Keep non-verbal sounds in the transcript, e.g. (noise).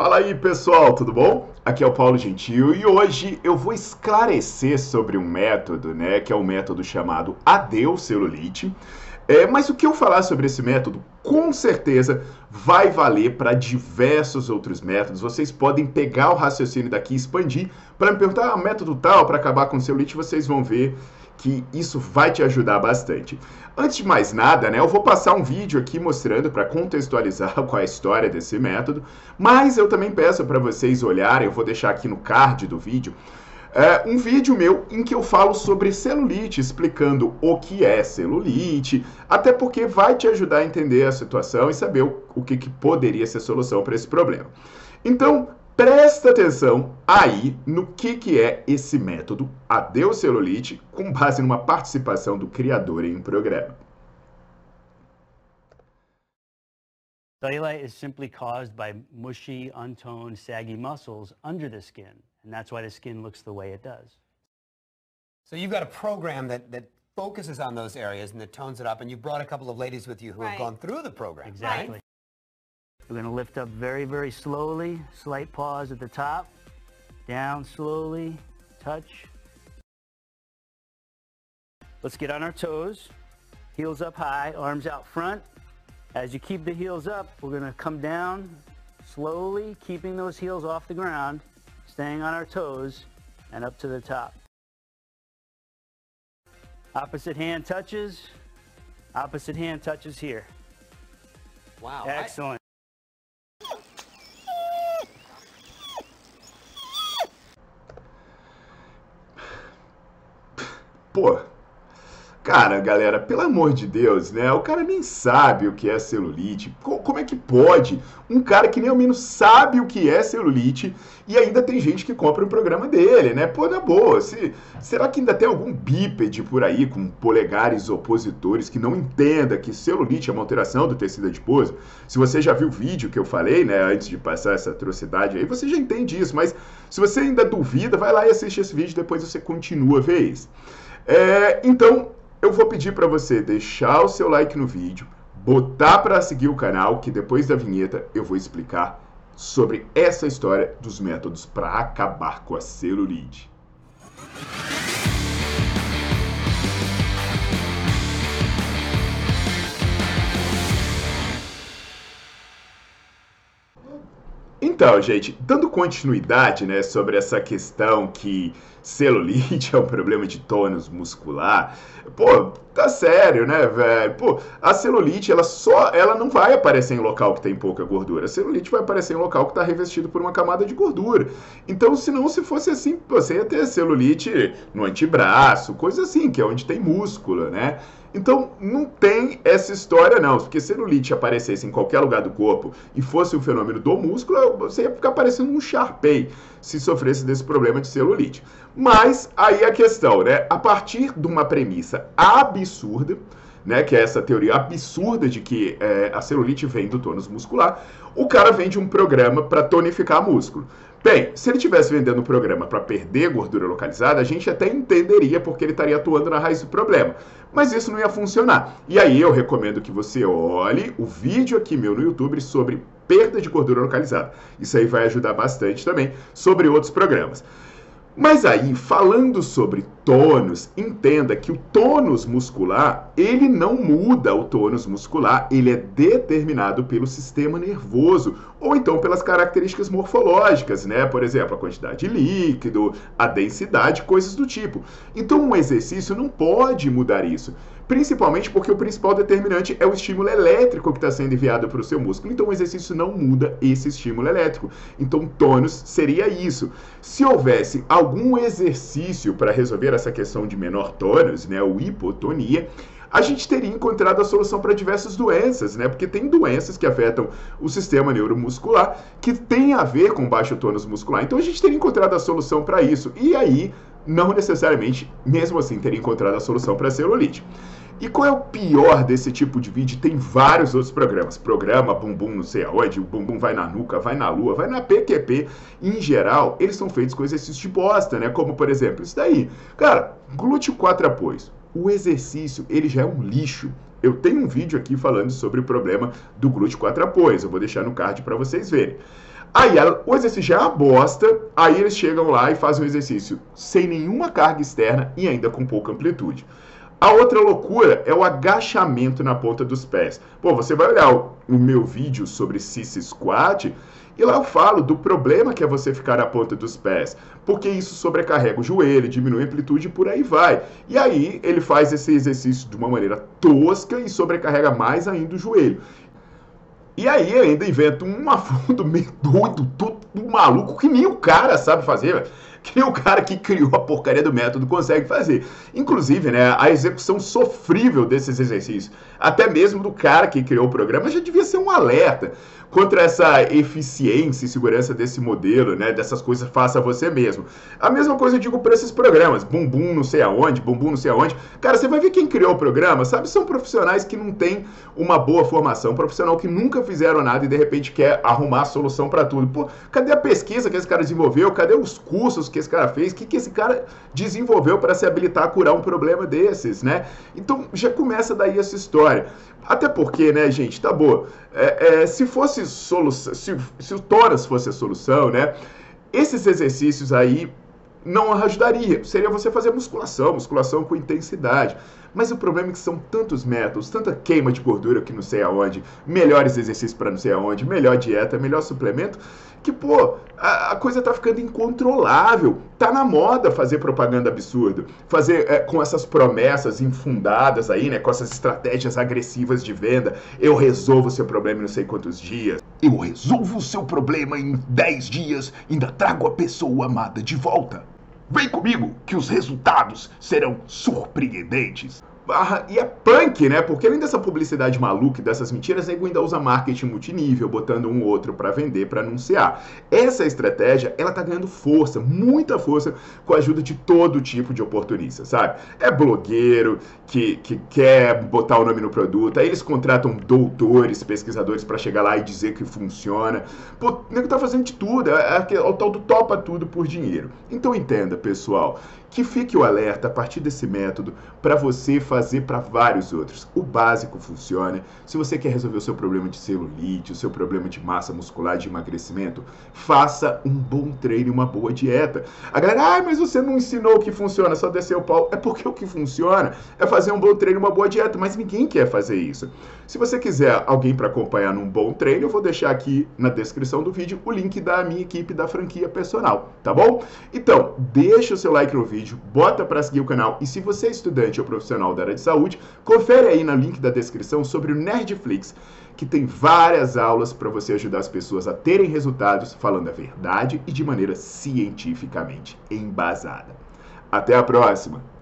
Fala aí pessoal, tudo bom? Aqui é o Paulo Gentil e hoje eu vou esclarecer sobre um método, né, que é o um método chamado Adeus Celulite. É, mas o que eu falar sobre esse método, com certeza vai valer para diversos outros métodos. Vocês podem pegar o raciocínio daqui e expandir para me perguntar, ah, método tal para acabar com celulite, vocês vão ver que isso vai te ajudar bastante. Antes de mais nada, né, eu vou passar um vídeo aqui mostrando para contextualizar (laughs) qual é a história desse método, mas eu também peço para vocês olharem, eu vou deixar aqui no card do vídeo, é, um vídeo meu em que eu falo sobre celulite, explicando o que é celulite, até porque vai te ajudar a entender a situação e saber o, o que, que poderia ser solução para esse problema. Então, Presta atenção aí no que, que é esse método Adeus Celulite, com base numa participação do criador em um programa. Cellulite is simply caused by mushy, untoned, saggy muscles under the skin, and that's why the skin looks the way it does. So you've got a program that, that focuses on those areas and that tones it up, and you brought a couple of ladies with you who right. have gone through the program. Exactly. Right? We're going to lift up very, very slowly. Slight pause at the top. Down slowly. Touch. Let's get on our toes. Heels up high, arms out front. As you keep the heels up, we're going to come down slowly, keeping those heels off the ground, staying on our toes, and up to the top. Opposite hand touches. Opposite hand touches here. Wow. Excellent. Pô, cara, galera, pelo amor de Deus, né? O cara nem sabe o que é celulite. Como é que pode um cara que nem ao menos sabe o que é celulite e ainda tem gente que compra o programa dele, né? Pô, na boa, se, será que ainda tem algum bípede por aí com polegares opositores que não entenda que celulite é uma alteração do tecido adiposo? Se você já viu o vídeo que eu falei, né, antes de passar essa atrocidade aí, você já entende isso, mas se você ainda duvida, vai lá e assiste esse vídeo, depois você continua a ver isso. É, então, eu vou pedir para você deixar o seu like no vídeo, botar para seguir o canal, que depois da vinheta eu vou explicar sobre essa história dos métodos para acabar com a celulite. Então, gente, dando continuidade, né, sobre essa questão que celulite (laughs) é um problema de tônus muscular, pô, tá sério, né, velho? Pô, a celulite, ela só, ela não vai aparecer em local que tem pouca gordura. A celulite vai aparecer em local que está revestido por uma camada de gordura. Então, se não se fosse assim, você ia ter celulite no antebraço, coisa assim, que é onde tem músculo, né? Então, não tem essa história, não. Porque celulite aparecesse em qualquer lugar do corpo e fosse um fenômeno do músculo, você ia ficar parecendo um Sharpei se sofresse desse problema de celulite. Mas aí a questão, né? A partir de uma premissa absurda, né, que é essa teoria absurda de que é, a celulite vem do tônus muscular, o cara vende um programa para tonificar músculo. Bem, se ele tivesse vendendo um programa para perder gordura localizada, a gente até entenderia porque ele estaria atuando na raiz do problema. Mas isso não ia funcionar. E aí eu recomendo que você olhe o vídeo aqui meu no YouTube sobre perda de gordura localizada. Isso aí vai ajudar bastante também sobre outros programas. Mas aí, falando sobre tônus, entenda que o tônus muscular, ele não muda o tônus muscular, ele é determinado pelo sistema nervoso ou então pelas características morfológicas, né? Por exemplo, a quantidade de líquido, a densidade, coisas do tipo. Então, um exercício não pode mudar isso principalmente porque o principal determinante é o estímulo elétrico que está sendo enviado para o seu músculo. Então o exercício não muda esse estímulo elétrico. Então tônus seria isso. Se houvesse algum exercício para resolver essa questão de menor tônus, né, ou hipotonia, a gente teria encontrado a solução para diversas doenças, né? Porque tem doenças que afetam o sistema neuromuscular que tem a ver com baixo tônus muscular. Então a gente teria encontrado a solução para isso. E aí, não necessariamente, mesmo assim, teria encontrado a solução para a celulite. E qual é o pior desse tipo de vídeo? Tem vários outros programas. Programa Bumbum não sei aonde, o Bumbum vai na nuca, vai na lua, vai na PQP. Em geral, eles são feitos com exercícios de bosta, né? Como, por exemplo, isso daí. Cara, glúteo 4 apoios. O exercício, ele já é um lixo. Eu tenho um vídeo aqui falando sobre o problema do glúteo 4 apoios. Eu vou deixar no card para vocês verem. Aí o exercício já é uma bosta, aí eles chegam lá e fazem o exercício sem nenhuma carga externa e ainda com pouca amplitude. A outra loucura é o agachamento na ponta dos pés. Pô, você vai olhar o, o meu vídeo sobre Sissy Squat e lá eu falo do problema que é você ficar na ponta dos pés, porque isso sobrecarrega o joelho, diminui a amplitude e por aí vai. E aí ele faz esse exercício de uma maneira tosca e sobrecarrega mais ainda o joelho. E aí ainda inventa um (laughs) afundo meio doido, todo maluco, que nem o cara sabe fazer, velho que (laughs) o cara que criou a porcaria do método consegue fazer. Inclusive, né, a execução sofrível desses exercícios, até mesmo do cara que criou o programa, já devia ser um alerta contra essa eficiência e segurança desse modelo, né, dessas coisas faça você mesmo. A mesma coisa eu digo para esses programas, bumbum não sei aonde, bumbum não sei aonde. Cara, você vai ver quem criou o programa, sabe? São profissionais que não têm uma boa formação, profissional que nunca fizeram nada e de repente quer arrumar a solução para tudo. Pô, cadê a pesquisa que esse cara desenvolveu? Cadê os cursos que esse cara fez? O que, que esse cara desenvolveu para se habilitar a curar um problema desses, né? Então já começa daí essa história. Até porque, né, gente, tá boa. É, é, se fosse solução, se, se o Toras fosse a solução, né? Esses exercícios aí não ajudaria. Seria você fazer musculação, musculação com intensidade. Mas o problema é que são tantos métodos, tanta queima de gordura que não sei aonde, melhores exercícios para não sei aonde, melhor dieta, melhor suplemento, que, pô, a, a, coisa tá ficando incontrolável. Tá na moda fazer propaganda absurda, fazer é, com essas promessas infundadas aí, né, com essas estratégias agressivas de venda. Eu resolvo o seu problema em não sei quantos dias. Eu resolvo o seu problema em 10 dias, ainda trago a pessoa amada de volta. Vem comigo que os resultados serão surpreendentes e é punk, né? Porque além dessa publicidade maluca e dessas mentiras, nego ainda usa marketing multinível, botando um outro para vender, para anunciar. Essa estratégia, ela tá ganhando força, muita força, com a ajuda de todo tipo de oportunista, sabe? É blogueiro que, que quer botar o nome no produto, aí eles contratam doutores, pesquisadores para chegar lá e dizer que funciona. Pô, nego tá fazendo de tudo, é, é, é o tal do topa tudo por dinheiro. Então entenda, pessoal, que fique o alerta a partir desse método para você fazer para vários outros. O básico funciona. Se você quer resolver o seu problema de celulite, o seu problema de massa muscular, de emagrecimento, faça um bom treino e uma boa dieta. A galera, ah, mas você não ensinou o que funciona, só descer o pau. É porque o que funciona é fazer um bom treino e uma boa dieta, mas ninguém quer fazer isso. Se você quiser alguém para acompanhar num bom treino, eu vou deixar aqui na descrição do vídeo o link da minha equipe da franquia personal, tá bom? Então, deixa o seu like no vídeo vídeo, bota para seguir o canal e se você é estudante ou profissional da área de saúde, confere aí no link da descrição sobre o Nerdflix, que tem várias aulas para você ajudar as pessoas a terem resultados falando a verdade e de maneira cientificamente embasada. Até a próxima!